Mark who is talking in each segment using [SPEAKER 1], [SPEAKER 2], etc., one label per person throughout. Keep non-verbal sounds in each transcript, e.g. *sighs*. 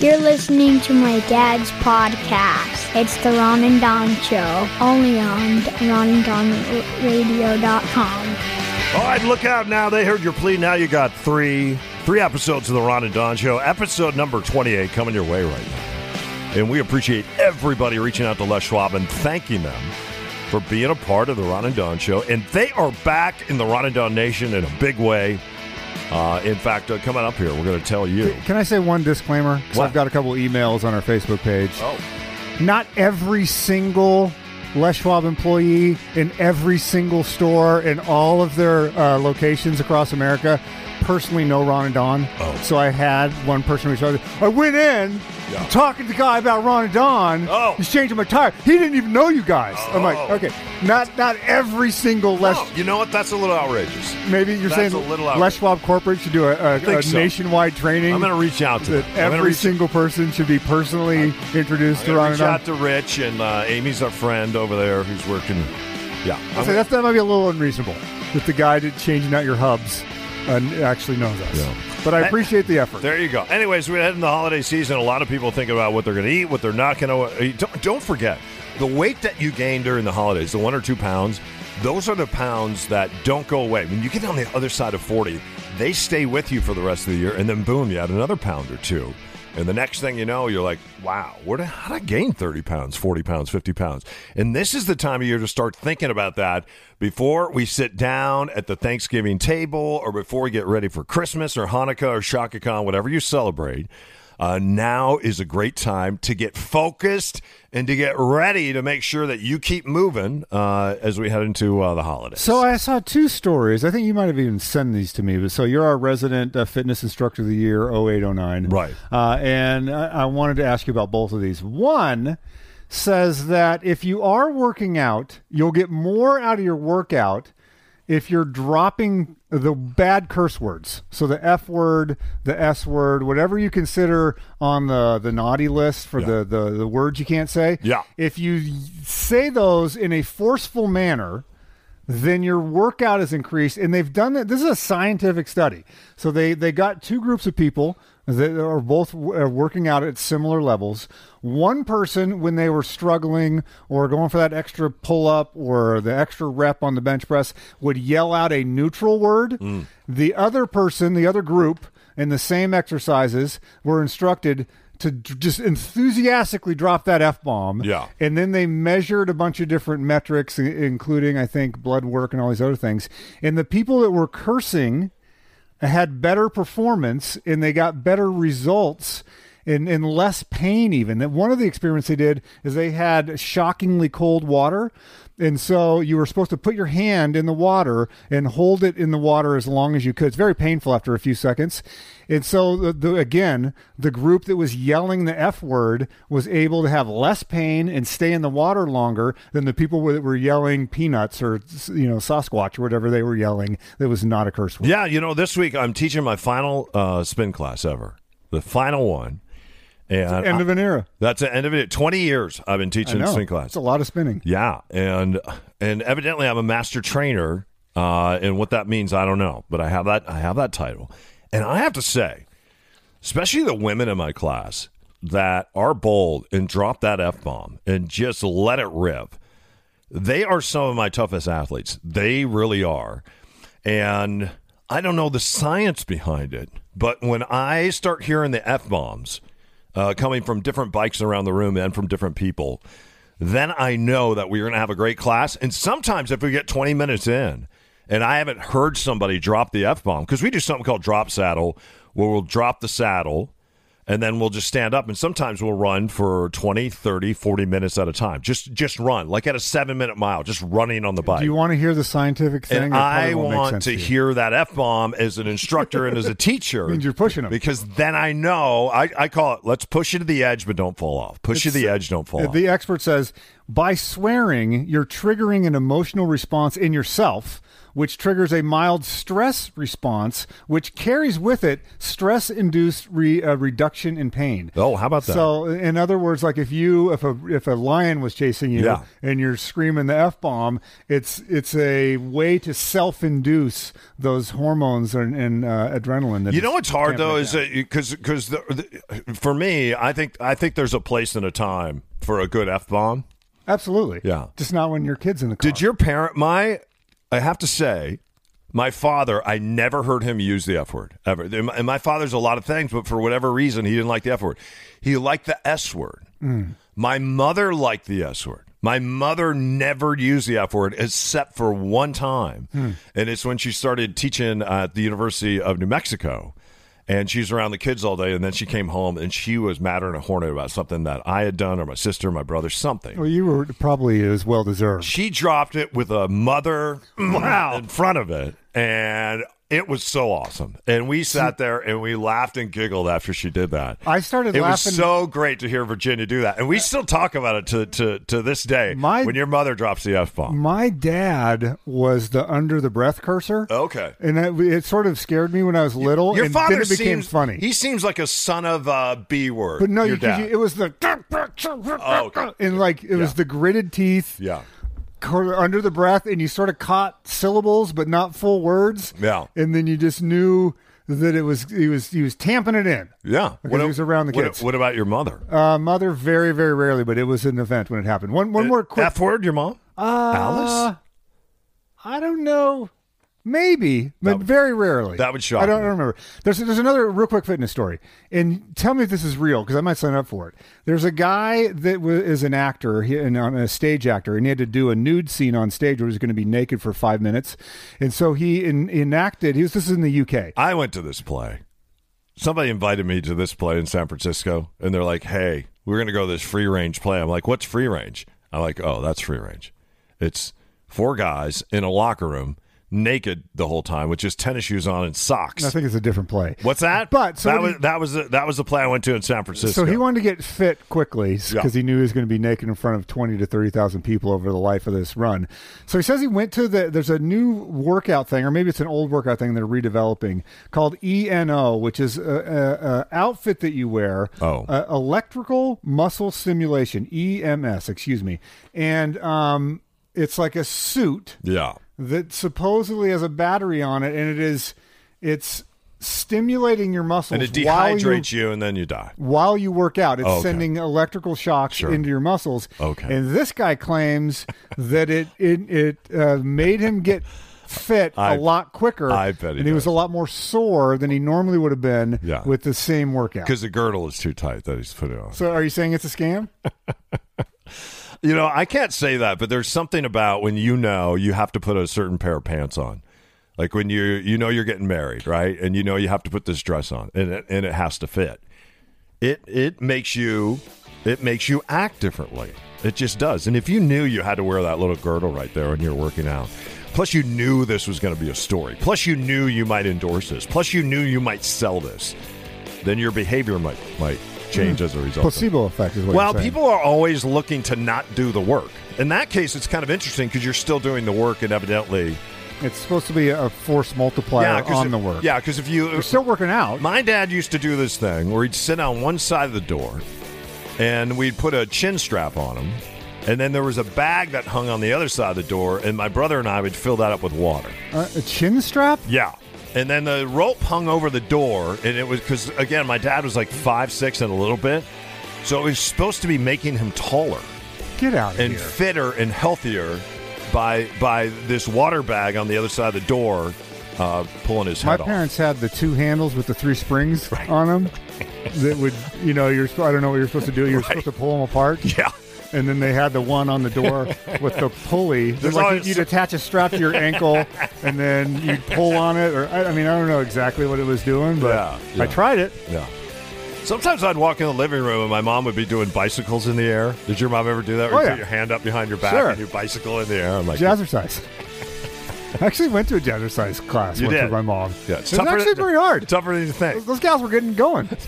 [SPEAKER 1] You're listening to my dad's podcast. It's the Ron and Don Show, only on ronanddonradio.com.
[SPEAKER 2] All right, look out now. They heard your plea. Now you got three three episodes of the Ron and Don Show. Episode number 28 coming your way right now. And we appreciate everybody reaching out to Les Schwab and thanking them for being a part of the Ron and Don Show. And they are back in the Ron and Don Nation in a big way. Uh, in fact, uh, coming up here, we're going to tell you.
[SPEAKER 3] Can I say one disclaimer? 'Cause
[SPEAKER 2] What?
[SPEAKER 3] I've got a couple emails on our Facebook page.
[SPEAKER 2] Oh,
[SPEAKER 3] Not every single Les Schwab employee in every single store in all of their uh, locations across America personally know Ron and Don.
[SPEAKER 2] Oh.
[SPEAKER 3] So I had one person reach out. I went in
[SPEAKER 2] Yeah.
[SPEAKER 3] talking to the guy about Ron and Don.
[SPEAKER 2] Oh.
[SPEAKER 3] He's changing my tire. He didn't even know you guys. I'm like,
[SPEAKER 2] Oh.
[SPEAKER 3] okay, not not every single Les.
[SPEAKER 2] no, you know what? That's a little outrageous.
[SPEAKER 3] Maybe you're
[SPEAKER 2] That's
[SPEAKER 3] saying
[SPEAKER 2] a little
[SPEAKER 3] Les
[SPEAKER 2] outrageous.
[SPEAKER 3] Schwab Corporate should do a, a, a
[SPEAKER 2] so.
[SPEAKER 3] nationwide training.
[SPEAKER 2] I'm going to reach out to
[SPEAKER 3] that
[SPEAKER 2] them.
[SPEAKER 3] Every single person should be personally introduced
[SPEAKER 2] I'm
[SPEAKER 3] to Ron
[SPEAKER 2] reach
[SPEAKER 3] and Don.
[SPEAKER 2] out to Rich and uh, Amy's our friend over there who's working. Yeah,
[SPEAKER 3] I say that, might be a little unreasonable that the guy that changing out your hubs actually knows us.
[SPEAKER 2] Yeah.
[SPEAKER 3] But I appreciate the effort.
[SPEAKER 2] There you go. Anyways, we're heading the holiday season. A lot of people think about what they're going to eat, what they're not going to eat. Don't, don't forget the weight that you gain during the holidays, the one or two pounds. Those are the pounds that don't go away. When you get on the other side of forty, they stay with you for the rest of the year, and then boom, you add another pound or two. And the next thing you know, you're like, wow, where did, how did I gain 30 pounds, 40 pounds, 50 pounds? And this is the time of year to start thinking about that before we sit down at the Thanksgiving table or before we get ready for Christmas or Hanukkah or Chaka Khan, whatever you celebrate. Uh, now is a great time to get focused and to get ready to make sure that you keep moving uh, as we head into uh, the holidays.
[SPEAKER 3] So I saw two stories. I think you might have even sent these to me. But so you're our resident uh, fitness instructor of the year, 0809.
[SPEAKER 2] Right.
[SPEAKER 3] Uh, and I, I wanted to ask you about both of these. One says that if you are working out, you'll get more out of your workout if you're dropping the bad curse words. So the F word, the S word, whatever you consider on the, the naughty list for the, the, the words you can't say.
[SPEAKER 2] Yeah.
[SPEAKER 3] If you say those in a forceful manner, then your workout is increased. And they've done that. This is a scientific study. So they, they got two groups of people that are both working out at similar levels. One person, when they were struggling or going for that extra pull up or the extra rep on the bench press, would yell out a neutral word. Mm. The other person, the other group, in the same exercises, were instructed to just enthusiastically drop that f bomb.
[SPEAKER 2] Yeah.
[SPEAKER 3] And then they measured a bunch of different metrics, including, I think, blood work and all these other things. And the people that were cursing had better performance and they got better results and, and less pain even. That one of the experiments they did is they had shockingly cold water and so you were supposed to put your hand in the water and hold it in the water as long as you could. It's very painful after a few seconds. And so the, the, again the group that was yelling the f word was able to have less pain and stay in the water longer than the people that were yelling peanuts or you know sasquatch or whatever they were yelling that was not a curse word.
[SPEAKER 2] Yeah, you know, this week I'm teaching my final uh, spin class ever, the final one. And
[SPEAKER 3] end of an era
[SPEAKER 2] that's the end of it. Twenty years I've been teaching spin class.
[SPEAKER 3] It's a lot of spinning.
[SPEAKER 2] Yeah, and and evidently I'm a master trainer, uh, and what that means I don't know, but I have that I have that title, and I have to say, especially the women in my class that are bold and drop that f bomb and just let it rip, they are some of my toughest athletes. They really are, and I don't know the science behind it, but when I start hearing the f bombs uh, coming from different bikes around the room and from different people then I know that we're going to have a great class. And sometimes if we get 20 minutes in and I haven't heard somebody drop the F bomb, because we do something called drop saddle, where we'll drop the saddle and then we'll just stand up. And sometimes we'll run for 20, 30, 40 minutes at a time. Just just run, like at a seven minute mile, just running on the bike.
[SPEAKER 3] Do you want to hear the scientific thing?
[SPEAKER 2] and I want
[SPEAKER 3] sense
[SPEAKER 2] to hear that F bomb as an instructor and as a *laughs* teacher.
[SPEAKER 3] Means you're pushing 'em.
[SPEAKER 2] Because then I know, I, I call it, let's push you to the edge, but don't fall off. Push you to the edge, don't fall uh, off.
[SPEAKER 3] The expert says by swearing, you're triggering an emotional response in yourself which triggers a mild stress response, which carries with it stress-induced re, uh, reduction in pain.
[SPEAKER 2] Oh, how about that?
[SPEAKER 3] So, in other words, like if you if a if a lion was chasing you
[SPEAKER 2] Yeah.
[SPEAKER 3] and you're screaming the f bomb, it's it's a way to self-induce those hormones and, and uh, adrenaline.
[SPEAKER 2] You know what's hard though is that because because for me, I think I think there's a place and a time for a good f bomb.
[SPEAKER 3] absolutely
[SPEAKER 2] Yeah.
[SPEAKER 3] just not when your kids in the car.
[SPEAKER 2] Did your parent? My, I have to say, my father. I never heard him use the f word ever. And my- father's a lot of things, but for whatever reason, he didn't like the f word. He liked the s word. Hmm. My mother liked the s word. My mother never used the F word except for one time. Hmm. And it's when she started teaching at the University of New Mexico. And she's around the kids all day. And then she came home and she was madder than a hornet about something that I had done or my sister, or my brother, something.
[SPEAKER 3] Well, you were probably as well deserved.
[SPEAKER 2] She dropped it with a mother
[SPEAKER 3] Wow.
[SPEAKER 2] in front of it, and it was so awesome. And we sat there and we laughed and giggled after she did that.
[SPEAKER 3] I started
[SPEAKER 2] it
[SPEAKER 3] laughing-
[SPEAKER 2] was so great to hear Virginia do that, and we still talk about it to to, to this day.
[SPEAKER 3] My-
[SPEAKER 2] when your mother drops the f bomb.
[SPEAKER 3] My dad was the under the breath cursor.
[SPEAKER 2] Okay.
[SPEAKER 3] And it, it sort of scared me when I was little.
[SPEAKER 2] Your
[SPEAKER 3] and
[SPEAKER 2] father
[SPEAKER 3] then it became
[SPEAKER 2] seems
[SPEAKER 3] funny.
[SPEAKER 2] He seems like a son of uh, B word.
[SPEAKER 3] but no,
[SPEAKER 2] your
[SPEAKER 3] you, 'cause
[SPEAKER 2] dad.
[SPEAKER 3] you, it was the *laughs*
[SPEAKER 2] Oh,
[SPEAKER 3] and like it was the gritted teeth.
[SPEAKER 2] yeah.
[SPEAKER 3] Under the breath and you sort of caught syllables but not full words.
[SPEAKER 2] Yeah.
[SPEAKER 3] And then you just knew that it was he was he was tamping it in.
[SPEAKER 2] Yeah.
[SPEAKER 3] Because he was around the kids.
[SPEAKER 2] What, about your mother?
[SPEAKER 3] Uh, mother very very rarely, but it was an event when it happened. One one more quick.
[SPEAKER 2] F word, your mom?
[SPEAKER 3] uh,
[SPEAKER 2] Alice?
[SPEAKER 3] I don't know. Maybe, but
[SPEAKER 2] That-
[SPEAKER 3] very rarely.
[SPEAKER 2] that would shock
[SPEAKER 3] I don't
[SPEAKER 2] me.
[SPEAKER 3] remember. There's there's another real quick fitness story, and tell me if this is real because I might sign up for it. There's a guy that w- is an actor, he, and on a stage actor, and he had to do a nude scene on stage where he was going to be naked for five minutes, and so he en- enacted. He was this is in the UK.
[SPEAKER 2] I went to this play. Somebody invited me to this play in San Francisco, and they're like, "Hey, we're going to go to this free range play." I'm like, "What's free range?" I'm like, "Oh, that's free range. It's four guys in a locker room, naked the whole time, with just tennis shoes on and socks."
[SPEAKER 3] I think it's a different play.
[SPEAKER 2] What's that?
[SPEAKER 3] But so
[SPEAKER 2] that was
[SPEAKER 3] he-
[SPEAKER 2] that was the, that was the play I went to in San Francisco.
[SPEAKER 3] So he wanted to get fit quickly because
[SPEAKER 2] Yeah.
[SPEAKER 3] he knew he was going to be naked in front of twenty to thirty thousand people over the life of this run. So he says he went to the. There's a new workout thing, or maybe it's an old workout thing they're redeveloping called ENO, which is a, a, a outfit that you wear.
[SPEAKER 2] Oh.
[SPEAKER 3] uh, electrical muscle stimulation (EMS). Excuse me, and um, it's like a suit
[SPEAKER 2] yeah.
[SPEAKER 3] That supposedly has a battery on it, and it is it's stimulating your muscles
[SPEAKER 2] And it
[SPEAKER 3] while you
[SPEAKER 2] dehydrates you, and then you die.
[SPEAKER 3] while you work out. It's
[SPEAKER 2] Okay.
[SPEAKER 3] sending electrical shocks
[SPEAKER 2] Sure.
[SPEAKER 3] into your muscles.
[SPEAKER 2] Okay.
[SPEAKER 3] And this guy claims that it it, it uh, made him get fit a
[SPEAKER 2] I-
[SPEAKER 3] lot quicker.
[SPEAKER 2] I bet he
[SPEAKER 3] and he was a lot more sore than he normally would have been
[SPEAKER 2] Yeah.
[SPEAKER 3] with the same workout.
[SPEAKER 2] Because the girdle is too tight that he's put it on.
[SPEAKER 3] So are you saying it's a scam? *laughs*
[SPEAKER 2] You know, I can't say that, but there's something about when you know you have to put a certain pair of pants on. Like when you you know you're getting married, right? And you know you have to put this dress on and it, and it has to fit. It it makes you it makes you act differently. It just does. And if you knew you had to wear that little girdle right there when you're working out, plus you knew this was going to be a story, plus you knew you might endorse this, plus you knew you might sell this, then your behavior might might change as a result. of.
[SPEAKER 3] Placebo effect is what
[SPEAKER 2] Well,
[SPEAKER 3] you're
[SPEAKER 2] people are always looking to not do the work. In that case, it's kind of interesting because you're still doing the work, and evidently,
[SPEAKER 3] It's supposed to be a force multiplier
[SPEAKER 2] yeah, 'cause
[SPEAKER 3] on
[SPEAKER 2] if-
[SPEAKER 3] the work.
[SPEAKER 2] Yeah, because if you,
[SPEAKER 3] You're still working out.
[SPEAKER 2] my dad used to do this thing where he'd sit on one side of the door, and we'd put a chin strap on him, and then there was a bag that hung on the other side of the door, and my brother and I would fill that up with water.
[SPEAKER 3] Uh, a chin strap?
[SPEAKER 2] Yeah. And then the rope hung over the door, and it was because again, my dad was like five six and a little bit, so it was supposed to be making him taller.
[SPEAKER 3] Get out of
[SPEAKER 2] and
[SPEAKER 3] here.
[SPEAKER 2] fitter and healthier by by this water bag on the other side of the door uh, pulling his
[SPEAKER 3] My
[SPEAKER 2] head off.
[SPEAKER 3] parents had the two handles with the three springs on them that would, you know, you're sp- I don't know what you're supposed to do. You're *laughs* supposed to pull them apart.
[SPEAKER 2] Yeah.
[SPEAKER 3] And then they had the one on the door *laughs* with the pulley.
[SPEAKER 2] There's
[SPEAKER 3] like
[SPEAKER 2] always-
[SPEAKER 3] you'd attach a strap to your ankle *laughs* and then you'd pull on it. Or I, I mean, I don't know exactly what it was doing, but
[SPEAKER 2] Yeah,
[SPEAKER 3] I tried it.
[SPEAKER 2] Yeah. Sometimes I'd walk in the living room and my mom would be doing bicycles in the air. Did your mom ever do that? Where
[SPEAKER 3] Oh,
[SPEAKER 2] you
[SPEAKER 3] yeah.
[SPEAKER 2] put your hand up behind your back
[SPEAKER 3] Sure.
[SPEAKER 2] and you bicycle in the air? I'm like,
[SPEAKER 3] Jazzercise. I actually went to a jazzercise class
[SPEAKER 2] You
[SPEAKER 3] once
[SPEAKER 2] did?
[SPEAKER 3] with my mom.
[SPEAKER 2] yeah,
[SPEAKER 3] it's actually
[SPEAKER 2] than-
[SPEAKER 3] pretty hard.
[SPEAKER 2] Tougher than you think.
[SPEAKER 3] Those gals were getting going. *laughs*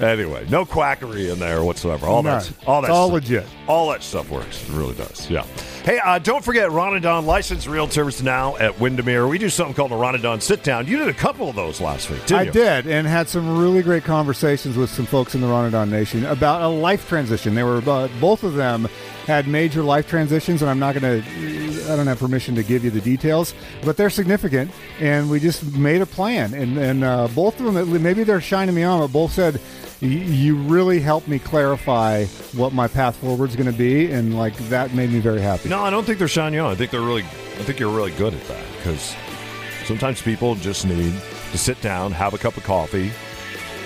[SPEAKER 2] Anyway, no quackery in there whatsoever. All
[SPEAKER 3] None.
[SPEAKER 2] that's all
[SPEAKER 3] It's
[SPEAKER 2] that
[SPEAKER 3] all
[SPEAKER 2] stuff-
[SPEAKER 3] legit.
[SPEAKER 2] All that stuff works. It really does. Yeah. Hey, uh, don't forget Ron and Don licensed realtors now at Windermere. We do something called a Ron and Don sit down. You did a couple of those last week, didn't
[SPEAKER 3] I
[SPEAKER 2] you?
[SPEAKER 3] did, and had some really great conversations with some folks in the Ronadon Nation about a life transition. They were uh, both of them had major life transitions, and I'm not going to, I don't have permission to give you the details, but they're significant, and we just made a plan. And, and uh, both of them, maybe they're shining me on, but both said, "Y- you really helped me clarify what my path forward is going to be, and like that made me very happy.
[SPEAKER 2] No, I don't think they're shining on. I think they're really. I think you're really good at that because sometimes people just need to sit down, have a cup of coffee,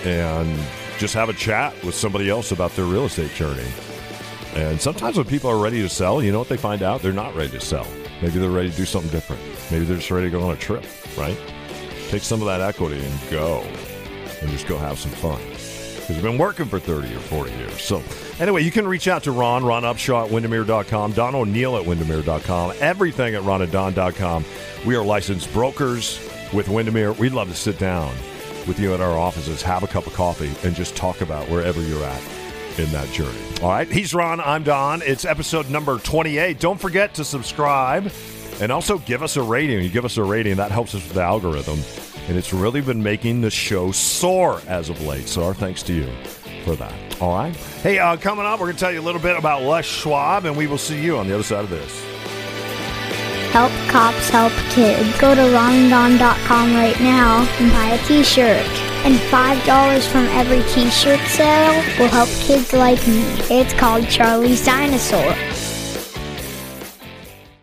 [SPEAKER 2] and just have a chat with somebody else about their real estate journey. And sometimes when people are ready to sell, you know what they find out? They're not ready to sell. Maybe they're ready to do something different. Maybe they're just ready to go on a trip, right? Take some of that equity and go, and just go have some fun. Because you've been working for 30 or 40 years. So, anyway, you can reach out to Ron, Ron Upshaw at Windermere.com, Don O'Neill at Windermere.com, everything at ronadon.com. We are licensed brokers with Windermere. We'd love to sit down with you at our offices, have a cup of coffee, and just talk about wherever you're at in that journey. All right. He's Ron. I'm Don. It's episode number 28. Don't forget to subscribe and also give us a rating. You give us a rating, that helps us with the algorithm. And it's really been making the show soar as of late. So our thanks to you for that. All right. Hey, uh, coming up, we're going to tell you a little bit about Les Schwab, and we will see you on the other side of this.
[SPEAKER 1] Help cops help kids. Go to ronandon.com right now and buy a t-shirt. And $5 from every t-shirt sale will help kids like me. It's called Charlie's Dinosaur.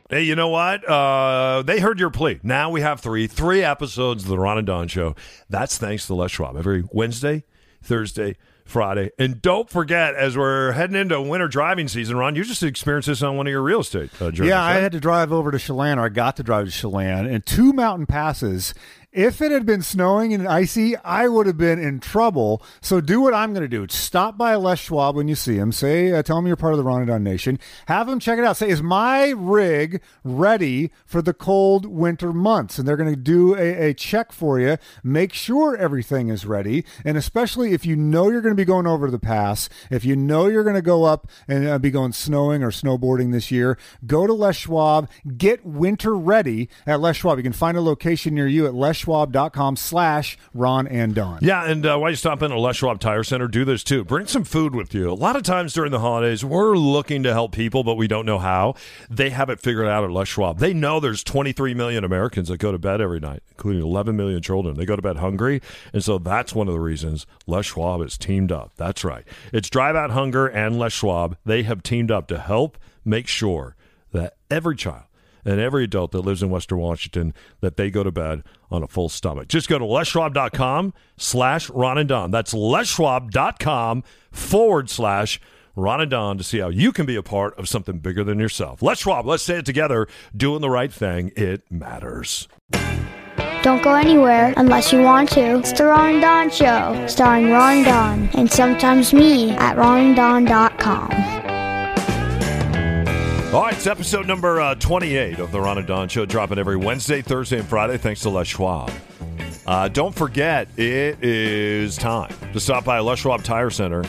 [SPEAKER 2] Hey, you know what? Uh, they heard your plea. Now we have three, three episodes of the Ron and Don Show. That's thanks to Les Schwab. Every Wednesday, Thursday, Friday. And don't forget, as we're heading into winter driving season, Ron, you just experienced this on one of your real estate uh, journeys.
[SPEAKER 3] Yeah, I had to drive over to Chelan, or I got to drive to Chelan, and two mountain passes. If it had been snowing and icy, I would have been in trouble. So do what I'm going to do. Stop by Les Schwab when you see him. Say, uh, tell him you're part of the Ronadon Nation. Have him check it out. Say, is my rig ready for the cold winter months? And they're going to do a, a check for you. Make sure everything is ready. And especially if you know you're going to be going over the pass, if you know you're going to go up and uh, be going snowing or snowboarding this year, go to Les Schwab. Get winter ready at Les Schwab. You can find a location near you at leschwab.com slash Ron and Don.
[SPEAKER 2] Yeah, and uh, while you stop in at Les Schwab Tire Center, do this too. Bring some food with you. A lot of times during the holidays, we're looking to help people, but we don't know how. They have it figured out at Les Schwab. They know there's 23 million Americans that go to bed every night, including 11 million children. They go to bed hungry, and so that's one of the reasons Les Schwab is teamed up. That's right. It's Drive Out Hunger and Les Schwab. They have teamed up to help make sure that every child and every adult that lives in Western Washington that they go to bed on a full stomach. Just go to leschwab.com slash Ron and Don. That's leschwab.com forward slash Ron and Don to see how you can be a part of something bigger than yourself. Les Schwab, let's say it together. Doing the right thing, it matters.
[SPEAKER 1] Don't go anywhere unless you want to. It's the Ron and Don Show, starring Ron and Don, and sometimes me at ronandon.com.
[SPEAKER 2] All right, it's episode number uh, 28 of the Ron and Don Show, dropping every Wednesday, Thursday, and Friday, thanks to Les Schwab. Uh, don't forget, it is time to stop by Les Schwab Tire Center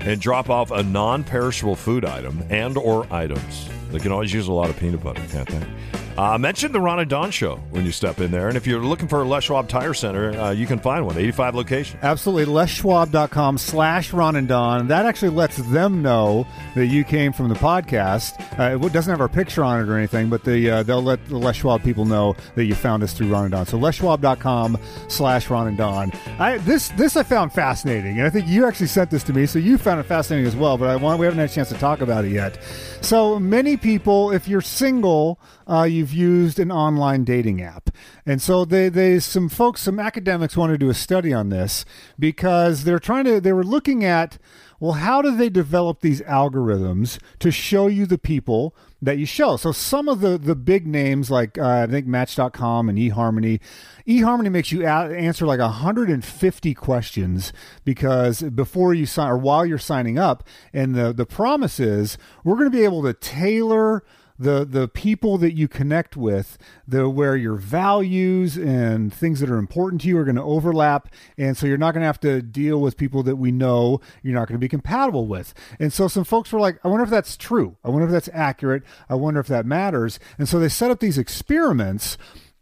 [SPEAKER 2] and drop off a non-perishable food item and or items. They can always use a lot of peanut butter, can't they? Uh, mention the Ron and Don Show when you step in there. And if you're looking for a Les Schwab Tire Center, uh, you can find one, 85 locations.
[SPEAKER 3] Absolutely. LesSchwab.com slash Ron and Don. That actually lets them know that you came from the podcast. Uh, it doesn't have our picture on it or anything, but the, uh, they'll let the Les Schwab people know that you found us through Ron and Don. So LesSchwab.com slash Ron and Don. I, this, this I found fascinating, and I think you actually sent this to me, so you found it fascinating as well, but I want, we haven't had a chance to talk about it yet. So many people, if you're single, uh, you've used an online dating app. And so they, they some folks, some academics want to do a study on this because they're trying to they were looking at well, how do they develop these algorithms to show you the people that you show? So some of the the big names like uh, I think Match.com and eHarmony, eHarmony makes you a- answer like 150 questions because before you sign or while you're signing up, and the the promise is we're going to be able to tailor the the people that you connect with, the where your values and things that are important to you are going to overlap, and so you're not going to have to deal with people that we know you're not going to be compatible with. And so some folks were like, I wonder if that's true. I wonder if that's accurate. I wonder if that matters. And so they set up these experiments.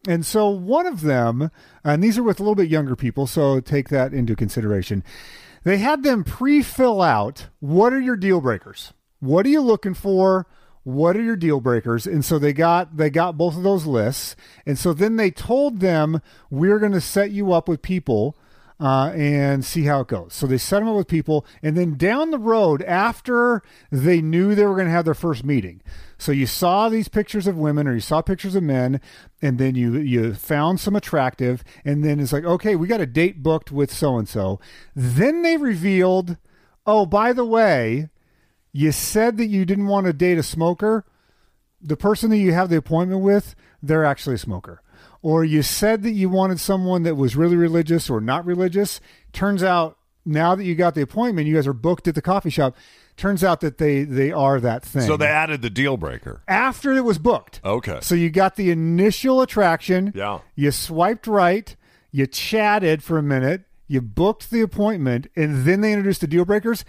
[SPEAKER 3] And so one of them, and these are with a little bit younger people, so take that into consideration. They had them pre-fill out what are your deal breakers? What are you looking for? What are your deal breakers? And so they got they got both of those lists. And so then they told them we're going to set you up with people uh, and see how it goes. So they set them up with people, and then down the road, after they knew they were going to have their first meeting, so you saw these pictures of women or you saw pictures of men, and then you you found some attractive, and then it's like, okay, we got a date booked with so and so. Then they revealed, oh, by the way, you said that you didn't want to date a smoker. The person that you have the appointment with, they're actually a smoker or you said that you wanted someone that was really religious or not religious. Turns out now that you got the appointment, you guys are booked at the coffee shop. Turns out that they they are that thing.
[SPEAKER 2] So they added the deal breaker.
[SPEAKER 3] after it was booked.
[SPEAKER 2] Okay.
[SPEAKER 3] So you got the initial attraction.
[SPEAKER 2] Yeah.
[SPEAKER 3] You swiped right. You chatted for a minute. You booked the appointment, and then they introduced the deal breakers.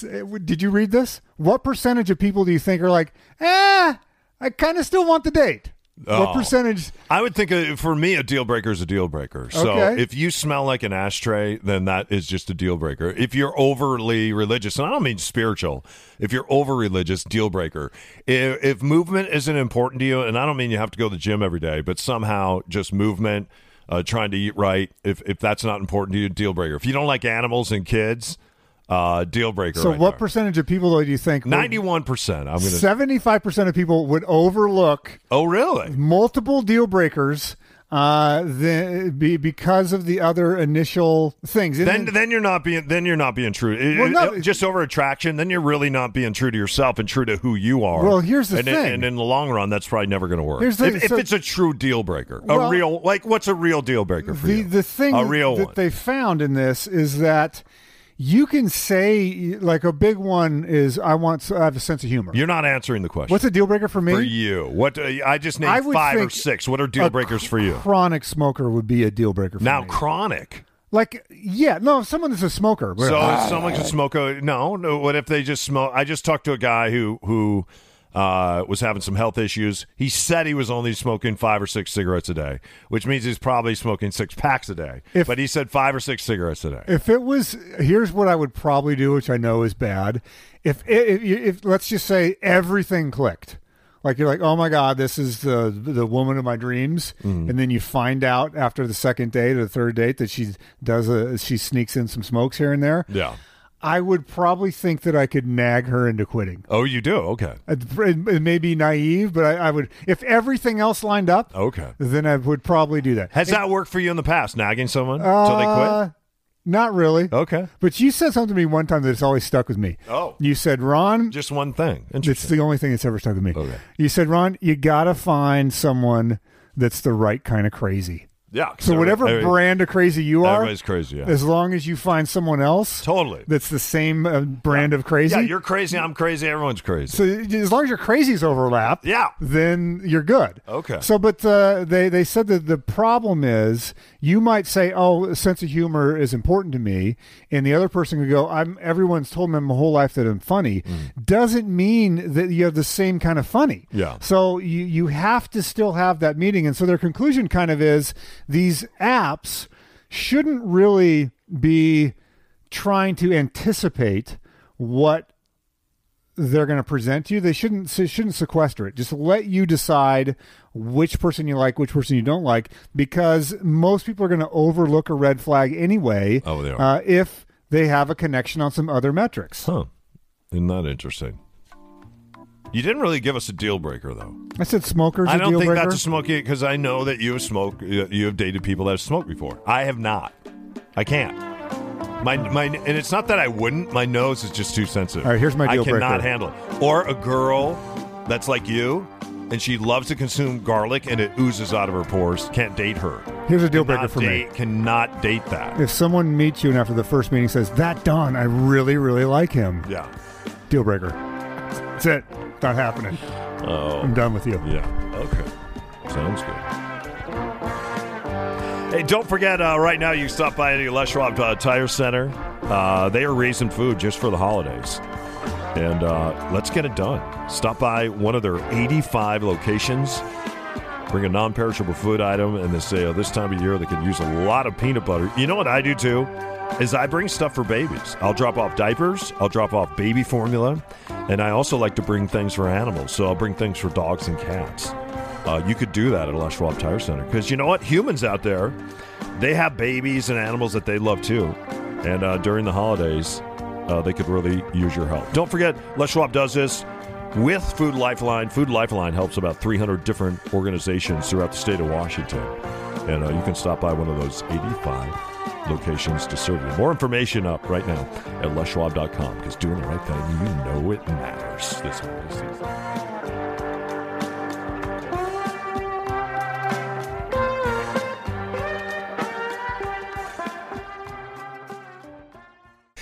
[SPEAKER 3] Did you read this? What percentage of people do you think are like, ah, I kind of still want the date?
[SPEAKER 2] Oh.
[SPEAKER 3] What percentage?
[SPEAKER 2] I would think uh, for me, a deal breaker is a deal breaker. So
[SPEAKER 3] Okay.
[SPEAKER 2] if you smell like an ashtray, then that is just a deal breaker. If you're overly religious, and I don't mean spiritual, if you're over religious, deal breaker. If, if movement isn't important to you, and I don't mean you have to go to the gym every day, but somehow just movement, uh, trying to eat right, if, if that's not important to you, deal breaker. If you don't like animals and kids, uh, deal breaker.
[SPEAKER 3] So,
[SPEAKER 2] right
[SPEAKER 3] what
[SPEAKER 2] there.
[SPEAKER 3] percentage of people though do you think?
[SPEAKER 2] 91%. I'm going to.
[SPEAKER 3] Seventy-five percent of people would overlook
[SPEAKER 2] Oh, really?
[SPEAKER 3] multiple deal breakers uh, the, be, because of the other initial things. And
[SPEAKER 2] then then you're not being then you're not being true. It-
[SPEAKER 3] Well,
[SPEAKER 2] it- just over attraction, then you're really not being true to yourself and true to who you are.
[SPEAKER 3] Well, here's the
[SPEAKER 2] and,
[SPEAKER 3] thing.
[SPEAKER 2] and in the long run, that's probably never going to work.
[SPEAKER 3] Here's the-
[SPEAKER 2] if, if it's a true deal breaker, a
[SPEAKER 3] Well-
[SPEAKER 2] real like what's a real deal breaker for
[SPEAKER 3] the
[SPEAKER 2] you?
[SPEAKER 3] the thing
[SPEAKER 2] a
[SPEAKER 3] that-
[SPEAKER 2] real
[SPEAKER 3] that
[SPEAKER 2] one.
[SPEAKER 3] they found in this is that you can say like a big one is I want I have a sense of humor.
[SPEAKER 2] you're not answering the question.
[SPEAKER 3] What's a deal breaker for me?
[SPEAKER 2] for you? What uh, I just
[SPEAKER 3] I
[SPEAKER 2] named
[SPEAKER 3] would
[SPEAKER 2] five or six. What are deal breakers for you?
[SPEAKER 3] Chronic smoker would be a deal breaker for
[SPEAKER 2] Now
[SPEAKER 3] me.
[SPEAKER 2] chronic.
[SPEAKER 3] like yeah, no, someone that's a smoker.
[SPEAKER 2] So someone could smoke a no, no. What if they just smoke? I just talked to a guy who who uh, was having some health issues. He said he was only smoking five or six cigarettes a day, which means he's probably smoking six packs a day.
[SPEAKER 3] If-
[SPEAKER 2] but he said five or six cigarettes a day.
[SPEAKER 3] If it was, here's what I would probably do, which I know is bad. If if, if, if let's just say everything clicked, like you're like, oh my god, this is the the woman of my dreams,
[SPEAKER 2] Mm-hmm.
[SPEAKER 3] and then you find out after the second date or the third date that she does a she sneaks in some smokes here and there.
[SPEAKER 2] yeah.
[SPEAKER 3] I would probably think that I could nag her into quitting.
[SPEAKER 2] Oh, you do? Okay.
[SPEAKER 3] It, it may be naive, but I, I would if everything else lined up.
[SPEAKER 2] Okay.
[SPEAKER 3] Then I would probably do that.
[SPEAKER 2] Has that worked for you in the past? Nagging someone until they quit?
[SPEAKER 3] Uh, Not really.
[SPEAKER 2] Okay.
[SPEAKER 3] But you said something to me one time that's always stuck with me.
[SPEAKER 2] Oh.
[SPEAKER 3] You said, Ron,
[SPEAKER 2] Just one thing.
[SPEAKER 3] it's the only thing that's ever stuck with me.
[SPEAKER 2] Okay.
[SPEAKER 3] You said, Ron, you got to find someone that's the right kind of crazy.
[SPEAKER 2] Yeah.
[SPEAKER 3] So, whatever
[SPEAKER 2] every-
[SPEAKER 3] brand of crazy you are,
[SPEAKER 2] everybody's crazy. Yeah.
[SPEAKER 3] as long as you find someone else
[SPEAKER 2] Totally.
[SPEAKER 3] that's the same uh, brand of crazy.
[SPEAKER 2] Yeah, you're crazy. I'm crazy. Everyone's crazy.
[SPEAKER 3] so as long as your crazies overlap,
[SPEAKER 2] Yeah.
[SPEAKER 3] then you're good.
[SPEAKER 2] Okay.
[SPEAKER 3] So, but uh, they they said that the problem is you might say, "Oh, a sense of humor is important to me," and the other person could go, "I'm everyone's told me my whole life that I'm funny." Doesn't mean that you have the same kind of funny.
[SPEAKER 2] Mm. Yeah.
[SPEAKER 3] So you you have to still have that meeting, and so their conclusion kind of is these apps shouldn't really be trying to anticipate what they're going to present to you. They shouldn't shouldn't sequester it. Just let you decide which person you like, which person you don't like, because most people are going to overlook a red flag anyway.
[SPEAKER 2] Oh, they are.
[SPEAKER 3] Uh, if they have a connection on some other metrics.
[SPEAKER 2] Huh. Isn't that interesting? You didn't really give us a deal breaker, though.
[SPEAKER 3] I said smokers.
[SPEAKER 2] I don't think
[SPEAKER 3] breaker.
[SPEAKER 2] that's a smoky because I know that you have smoked. You have dated people that have smoked before. I have not. I can't. My my, and it's not that I wouldn't. My nose is just too sensitive.
[SPEAKER 3] All right, here's my deal
[SPEAKER 2] I cannot
[SPEAKER 3] breaker.
[SPEAKER 2] handle it. Or a girl that's like you, and she loves to consume garlic, and it oozes out of her pores. Can't date her.
[SPEAKER 3] Here's a deal breaker for
[SPEAKER 2] date,
[SPEAKER 3] me.
[SPEAKER 2] Cannot date that.
[SPEAKER 3] If someone meets you and after the first meeting says that Don, I really really like him.
[SPEAKER 2] Yeah.
[SPEAKER 3] Deal breaker. That's it. Not happening.
[SPEAKER 2] Oh.
[SPEAKER 3] I'm done with you.
[SPEAKER 2] Yeah. Okay. Sounds good. Hey, don't forget, uh, right now you can stop by any Les Schwab uh, Tire Center. Uh, they are raising food just for the holidays. And uh, let's get it done. Stop by one of their 85 locations. Bring a non perishable food item, and they say uh, this time of year they could use a lot of peanut butter. You know what I do too? Is I bring stuff for babies. I'll drop off diapers, I'll drop off baby formula, and I also like to bring things for animals. So I'll bring things for dogs and cats. Uh, you could do that at Les Schwab Tire Center because you know what? Humans out there, they have babies and animals that they love too. And uh, during the holidays, uh, they could really use your help. Don't forget, Les Schwab does this with Food Lifeline. Food Lifeline helps about 300 different organizations throughout the state of Washington. And uh, you can stop by one of those 85 locations to serve you. More information up right now at leschwab.com because doing the right thing, you know it matters this holiday season.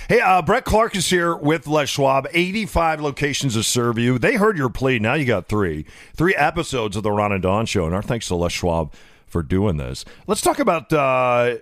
[SPEAKER 2] Hey, uh, Brett Clark is here with Les Schwab. 85 locations to serve you. They heard your plea. Now you got three. Three episodes of the Ron and Don Show. And our thanks to Les Schwab for doing this. Let's talk about uh,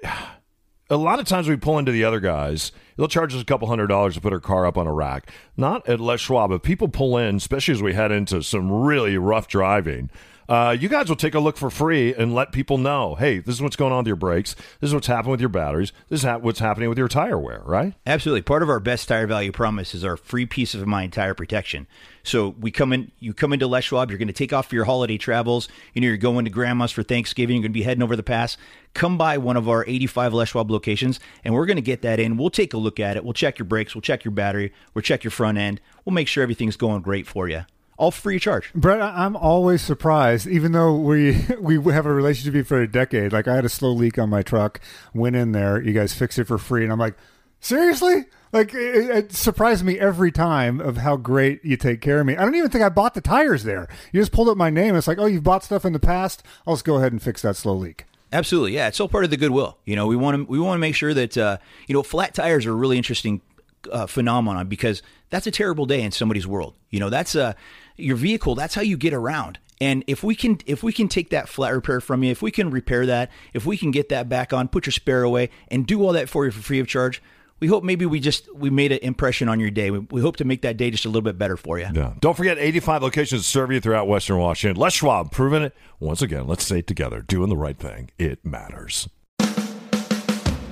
[SPEAKER 2] a lot of times we pull into the other guys. They'll charge us a couple hundred dollars to put our car up on a rack. Not at Les Schwab, but people pull in, especially as we head into some really rough driving. Uh, you guys will take a look for free and let people know, hey, this is what's going on with your brakes. This is what's happening with your batteries. This is ha- what's happening with your tire wear, right?
[SPEAKER 4] Absolutely. Part of our best tire value promise is our free peace of mind tire protection. So we come in, you come into Les Schwab, you're going to take off for your holiday travels. You know, you're going to grandma's for Thanksgiving. You're going to be heading over the pass. Come by one of our 85 Les Schwab locations, and we're going to get that in. We'll take a look at it. We'll check your brakes. We'll check your battery. We'll check your front end. We'll make sure everything's going great for you. All free of charge.
[SPEAKER 3] Brett, I'm always surprised, even though we *laughs* we have a relationship for a decade. Like I had a slow leak on my truck, went in there, you guys fixed it for free, and I'm like, seriously? Like it, it surprised me every time of how great you take care of me. I don't even think I bought the tires there. You just pulled up my name. It's like, oh, you've bought stuff in the past. I'll just go ahead and fix that slow leak.
[SPEAKER 4] Absolutely, yeah. It's all part of the goodwill. You know, we want to we want to make sure that uh, you know flat tires are a really interesting uh, phenomenon because that's a terrible day in somebody's world. You know, that's uh, your vehicle. That's how you get around. And if we can if we can take that flat repair from you, if we can repair that, if we can get that back on, put your spare away, and do all that for you for free of charge. We hope maybe we just we made an impression on your day. We, we hope to make that day just a little bit better for you.
[SPEAKER 2] Yeah. Don't forget 85 locations to serve you throughout Western Washington. Les Schwab, proving it once again. Let's say it together. Doing the right thing. It matters.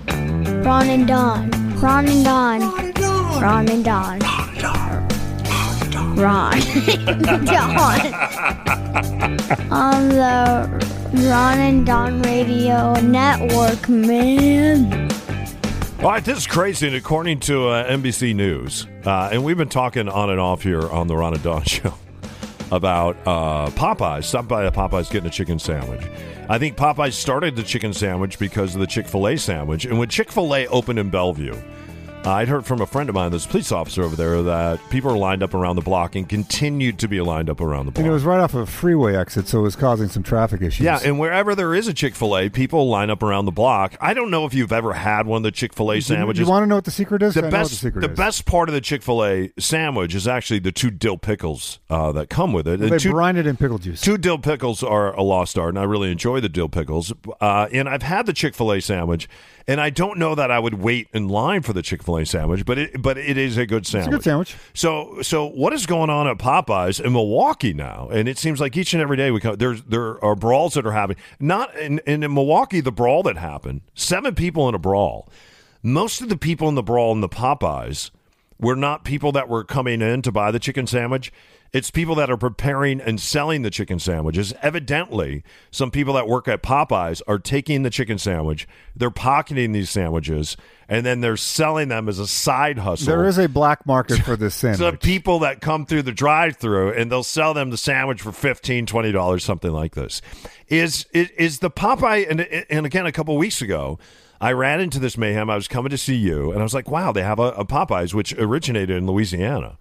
[SPEAKER 1] Ron and Don. Ron and Don. Ron and Don. Ron and Don. Ron and *laughs* Don. On the Ron and Don Radio Network, man.
[SPEAKER 2] All right, this is crazy. And according to uh, NBC News, uh, and we've been talking on and off here on the Ron and Don *laughs* show about uh, Popeyes. Stop by a Popeyes getting a chicken sandwich. I think Popeyes started the chicken sandwich because of the Chick fil A sandwich. And when Chick fil A opened in Bellevue, I'd heard from a friend of mine, this police officer over there, that people are lined up around the block and continued to be lined up around the block.
[SPEAKER 3] And it was right off of a freeway exit, so it was causing some traffic issues.
[SPEAKER 2] Yeah, and wherever there is a Chick fil A, people line up around the block. I don't know if you've ever had one of the Chick fil A sandwiches.
[SPEAKER 3] You want to know what the secret is?
[SPEAKER 2] the
[SPEAKER 3] I
[SPEAKER 2] best,
[SPEAKER 3] the secret
[SPEAKER 2] the best part of the Chick Fil A sandwich is actually the two dill pickles uh, that come with it.
[SPEAKER 3] Well, they
[SPEAKER 2] two,
[SPEAKER 3] brine it in pickle juice.
[SPEAKER 2] two dill pickles are a lost art, and I really enjoy the dill pickles. Uh, and I've had the Chick Fil A sandwich, and I don't know that I would wait in line for the Chick Fil A sandwich, but it but it is a good sandwich.
[SPEAKER 3] It's a good sandwich.
[SPEAKER 2] So so what is going on at Popeyes in Milwaukee now? And it seems like each and every day we come there's there are brawls that are happening. Not in, in Milwaukee, the brawl that happened, seven people in a brawl. Most of the people in the brawl in the Popeyes were not people that were coming in to buy the chicken sandwich. It's people that are preparing and selling the chicken sandwiches. Evidently, some people that work at Popeyes are taking the chicken sandwich, they're pocketing these sandwiches, and then they're selling them as a side hustle.
[SPEAKER 3] There is a black market for this *laughs* sandwich.
[SPEAKER 2] so people that come through the drive-through and they'll sell them the sandwich for 15 20 dollars something like this. Is is, is the popeye and, and again a couple weeks ago i ran into this mayhem. I was coming to see you and i was like wow they have a, a popeyes which originated in louisiana.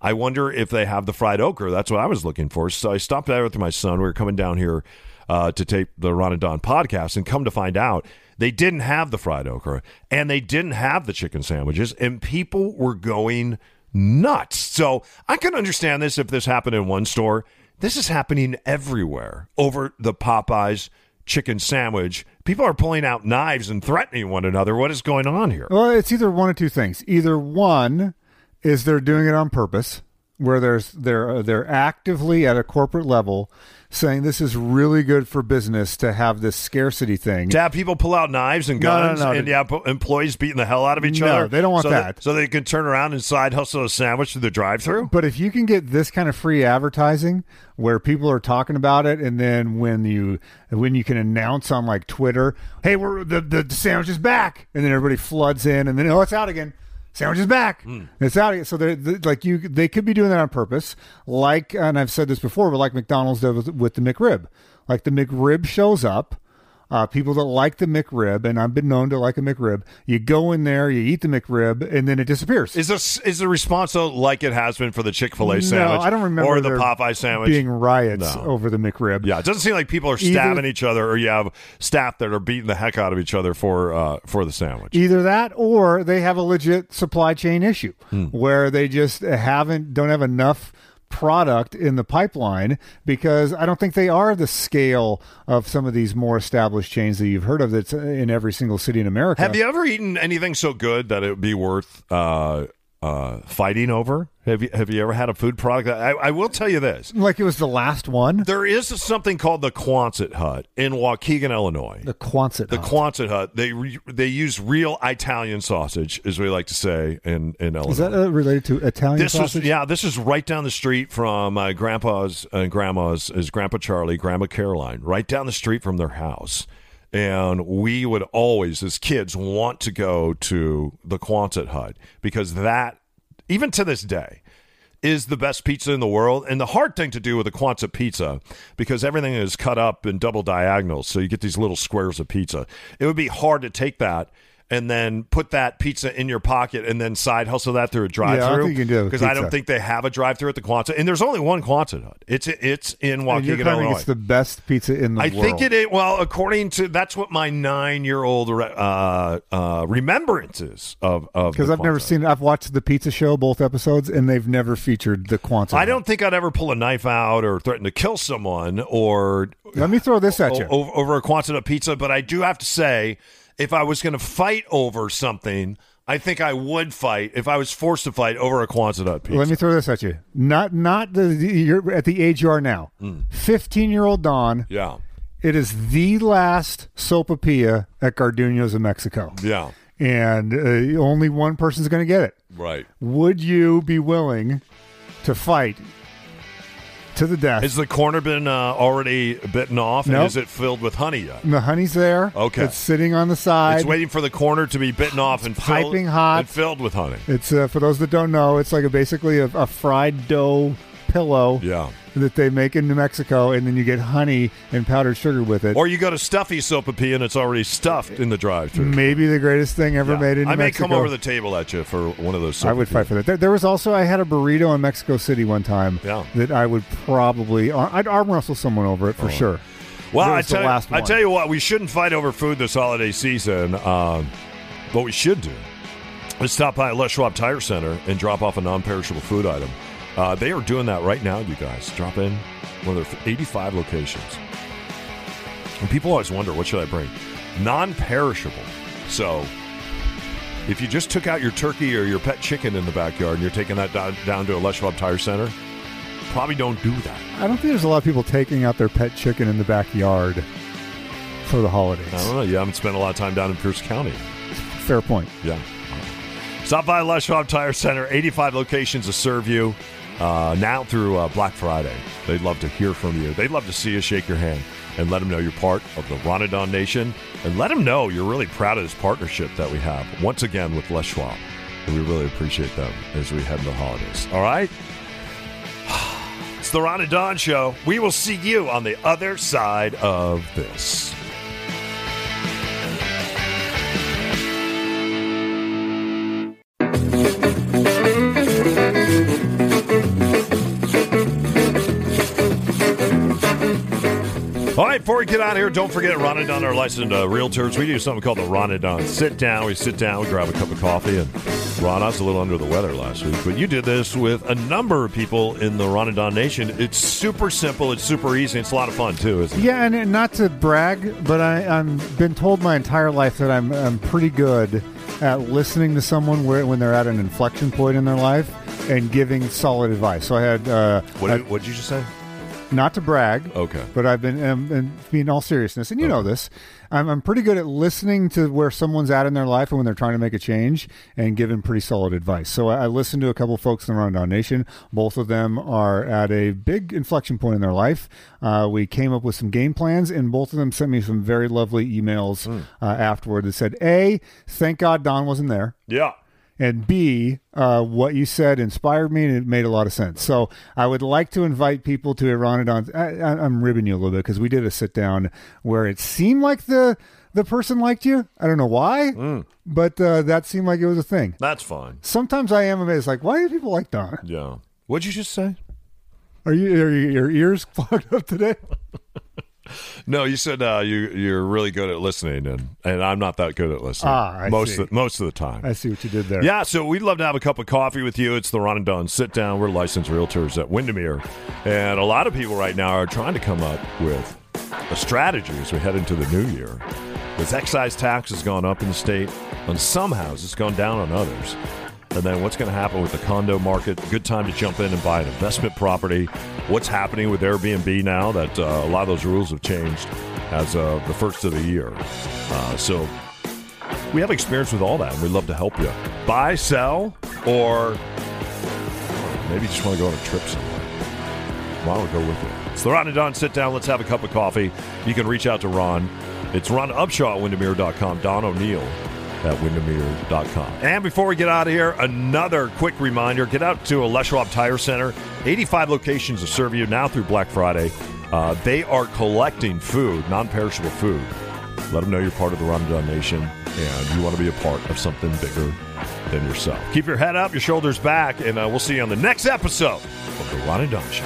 [SPEAKER 2] I wonder if they have the fried okra. That's what i was looking for. So i stopped there with my son. We were coming down here uh, to tape the ron and don podcast and come to find out they didn't have the fried okra and they didn't have the chicken sandwiches and people were going nuts. So I can understand this if this happened in one store. This is happening everywhere over the Popeyes chicken sandwich. People are pulling out knives and threatening one another. What is going on here?
[SPEAKER 3] Well, it's either one of two things. Either one is they're doing it on purpose, where there's they're they're actively at a corporate level saying this is really good for business to have this scarcity thing.
[SPEAKER 2] To have people pull out knives and
[SPEAKER 3] No, no,
[SPEAKER 2] guns
[SPEAKER 3] no.
[SPEAKER 2] and yeah, employees beating the hell out of each
[SPEAKER 3] No,
[SPEAKER 2] other.
[SPEAKER 3] they don't want
[SPEAKER 2] so
[SPEAKER 3] that.
[SPEAKER 2] so they can turn around and side hustle a sandwich through the drive-through.
[SPEAKER 3] But if you can get this kind of free advertising where people are talking about it, and then when you when you can announce on like Twitter, "Hey, we're the the sandwich is back," and then everybody floods in, and then oh, it's out again. Sandwich is back. Hmm. It's out. So they're, they like you. They could be doing that on purpose, like and I've said this before, but like McDonald's does with, with the McRib. Like the McRib shows up. Uh, people that like the McRib, and I've been known to like a McRib. You go in there, you eat the McRib, and then it disappears.
[SPEAKER 2] Is this is the response though like it has been for the Chick Fil A sandwich? No?
[SPEAKER 3] I don't remember
[SPEAKER 2] or the Popeye sandwich
[SPEAKER 3] being riots
[SPEAKER 2] No.
[SPEAKER 3] over the McRib.
[SPEAKER 2] Yeah, it doesn't seem like people are
[SPEAKER 3] Either-
[SPEAKER 2] stabbing each other, or you have staff that are beating the heck out of each other for uh, for the sandwich.
[SPEAKER 3] Either that, or they have a legit supply chain issue
[SPEAKER 2] Hmm.
[SPEAKER 3] where they just haven't don't have enough product in the pipeline because I don't think they are the scale of some of these more established chains that you've heard of that's in every single city in America.
[SPEAKER 2] Have you ever eaten anything so good that it would be worth uh, uh, fighting over? Have you Have you ever had a food product? I, I will tell you this:
[SPEAKER 3] like it was the last one?
[SPEAKER 2] there is something called the Quonset Hut in Waukegan, Illinois.
[SPEAKER 3] The Quonset.
[SPEAKER 2] The
[SPEAKER 3] Hut.
[SPEAKER 2] Quonset Hut. They re, they use real Italian sausage, as we like to say in in Illinois.
[SPEAKER 3] Is that uh, related to Italian
[SPEAKER 2] this
[SPEAKER 3] sausage?
[SPEAKER 2] was yeah. This is right down the street from my grandpa's and grandma's. Is Grandpa Charlie, Grandma Caroline, right down the street from their house. And we would always, as kids, want to go to the Quonset Hut because that, even to this day, is the best pizza in the world. And the hard thing to do with a Quonset pizza, because everything is cut up in double diagonals, so you get these little squares of pizza. It would be hard to take that and then put that pizza in your pocket and then side hustle that through a drive-through.
[SPEAKER 3] think you can do
[SPEAKER 2] because I don't think they have a drive-through at the Quonset, and there's only one Quonset Hut. It's it's in
[SPEAKER 3] And
[SPEAKER 2] Waukegan,
[SPEAKER 3] claiming
[SPEAKER 2] Illinois.
[SPEAKER 3] it's the best pizza in the
[SPEAKER 2] I
[SPEAKER 3] world.
[SPEAKER 2] I think it is. Well, according to that's what my nine-year-old uh, uh, remembrance is of of
[SPEAKER 3] because I've never seen. I've watched the Pizza Show both episodes, and they've never featured the Quonset.
[SPEAKER 2] I don't think I'd ever pull a knife out or threaten to kill someone or
[SPEAKER 3] Let me throw this at you.
[SPEAKER 2] over, over a Quonset pizza. But I do have to say, if I was going to fight over something, I think I would fight if I was forced to fight over a Quonset Hut pizza.
[SPEAKER 3] Let me throw this at you. Not not the you're at the age you are now.
[SPEAKER 2] Mm.
[SPEAKER 3] Fifteen year old Don.
[SPEAKER 2] yeah,
[SPEAKER 3] It is the last sopapilla at Garduño's in Mexico,
[SPEAKER 2] yeah,
[SPEAKER 3] and uh, only one person's going to get it.
[SPEAKER 2] right.
[SPEAKER 3] Would you be willing to fight to the death?
[SPEAKER 2] Has the corner been uh, already bitten off, and is it filled with honey yet?
[SPEAKER 3] the honey's there.
[SPEAKER 2] Okay.
[SPEAKER 3] it's sitting on the side.
[SPEAKER 2] It's waiting for the corner to be bitten off and filled,
[SPEAKER 3] piping hot.
[SPEAKER 2] and filled with honey.
[SPEAKER 3] It's uh, for those that don't know, it's like a basically a, a fried dough pillow
[SPEAKER 2] Yeah.
[SPEAKER 3] That they make in New Mexico, and then you get honey and powdered sugar with it.
[SPEAKER 2] Or you go to Stuffy Sopapilla and it's already stuffed in the drive-through.
[SPEAKER 3] Maybe the greatest thing ever
[SPEAKER 2] Yeah.
[SPEAKER 3] made in New Mexico.
[SPEAKER 2] I may
[SPEAKER 3] Mexico.
[SPEAKER 2] come over the table at you for one of those.
[SPEAKER 3] I would fight for that. There, there was also I had a burrito in Mexico City one time
[SPEAKER 2] Yeah.
[SPEAKER 3] that I would probably I'd arm wrestle someone over it for sure.
[SPEAKER 2] Well, I tell,
[SPEAKER 3] last
[SPEAKER 2] I tell you what, we shouldn't fight over food this holiday season. Um, what we should do is stop by Les Schwab Tire Center and drop off a non-perishable food item. Uh, they are doing that right now, you guys. Drop in one of their 85 locations. And people always wonder, what should I bring? Non-perishable. So if you just took out your turkey or your pet chicken in the backyard and you're taking that down, down to a Les Schwab Tire Center, probably don't do that.
[SPEAKER 3] I don't think there's a lot of people taking out their pet chicken in the backyard for the holidays.
[SPEAKER 2] I don't know. You haven't spent a lot of time down in Pierce County.
[SPEAKER 3] Fair point.
[SPEAKER 2] Yeah. Stop by Les Schwab Tire Center. 85 locations to serve you uh, now through uh, Black Friday. They'd love to hear from you. They'd love to see you shake your hand and let them know you're part of the Ronadon Nation and let them know you're really proud of this partnership that we have once again with Les Schwab. And we really appreciate them as we head into the holidays. All right? *sighs* It's the Ron and Don Show. We will see you on the other side of this. Before we get out of here, don't forget Ron and Don are licensed uh, realtors. We do something called the Ron and Don sit down. We sit down, we grab a cup of coffee, and Ron, I was a little under the weather last week, but you did this with a number of people in the Ron and Don Nation. It's super simple, it's super easy, it's a lot of fun too, isn't it?
[SPEAKER 3] Yeah, and not to brag, but I, I'm been told my entire life that I'm I'm pretty good at listening to someone where, when they're at an inflection point in their life and giving solid advice. So I had uh,
[SPEAKER 2] What
[SPEAKER 3] I-
[SPEAKER 2] what did you just say?
[SPEAKER 3] Not to brag.
[SPEAKER 2] Okay.
[SPEAKER 3] But I've been, um, and in all seriousness, and you know this, I'm, I'm pretty good at listening to where someone's at in their life and when they're trying to make a change and giving pretty solid advice. So I, I listened to a couple folks in the Rundown Nation. Both of them are at a big inflection point in their life. Uh, we came up with some game plans, and both of them sent me some very lovely emails uh, afterward that said, A, thank God Don wasn't there
[SPEAKER 2] Yeah.
[SPEAKER 3] And B, uh, what you said inspired me and it made a lot of sense. So I would like to invite people to Iranodon. I, I, I'm ribbing you a little bit because we did a sit down where it seemed like the the person liked you. I don't know why, but uh, that seemed like it was a thing.
[SPEAKER 2] That's fine.
[SPEAKER 3] Sometimes I am amazed, like why do people like Don?
[SPEAKER 2] Yeah. What'd you just say?
[SPEAKER 3] Are you are you- your ears *laughs* clogged up today? *laughs*
[SPEAKER 2] No, you said uh, you you're really good at listening, and, and I'm not that good at listening.
[SPEAKER 3] Ah, I
[SPEAKER 2] most
[SPEAKER 3] see.
[SPEAKER 2] of the, most of the time.
[SPEAKER 3] I see what you did there.
[SPEAKER 2] Yeah, so we'd love to have a cup of coffee with you. It's the Ron and Don sit down. We're licensed realtors at Windermere. And a lot of people right now are trying to come up with a strategy as we head into the new year. Because excise tax has gone up in the state on some houses, it's gone down on others. And then what's going to happen with the condo market? Good time to jump in and buy an investment property. What's happening with Airbnb now that uh, a lot of those rules have changed as of the first of the year? Uh, so we have experience with all that, and we'd love to help you buy, sell, or maybe just want to go on a trip somewhere. Don't we go with you? It's the Ron and Don sit down. Let's have a cup of coffee. You can reach out to Ron. It's Ron Upshaw at Windermere.com, Don O'Neill at Windermere.com. And before we get out of here, another quick reminder get out to a Les Schwab Tire Center. 85 locations to serve you now through Black Friday. Uh, they are collecting food, non perishable food. Let them know you're part of the Ron and Don Nation and you want to be a part of something bigger than yourself. Keep your head up, your shoulders back, and uh, we'll see you on the next episode of the Ron and Don Show.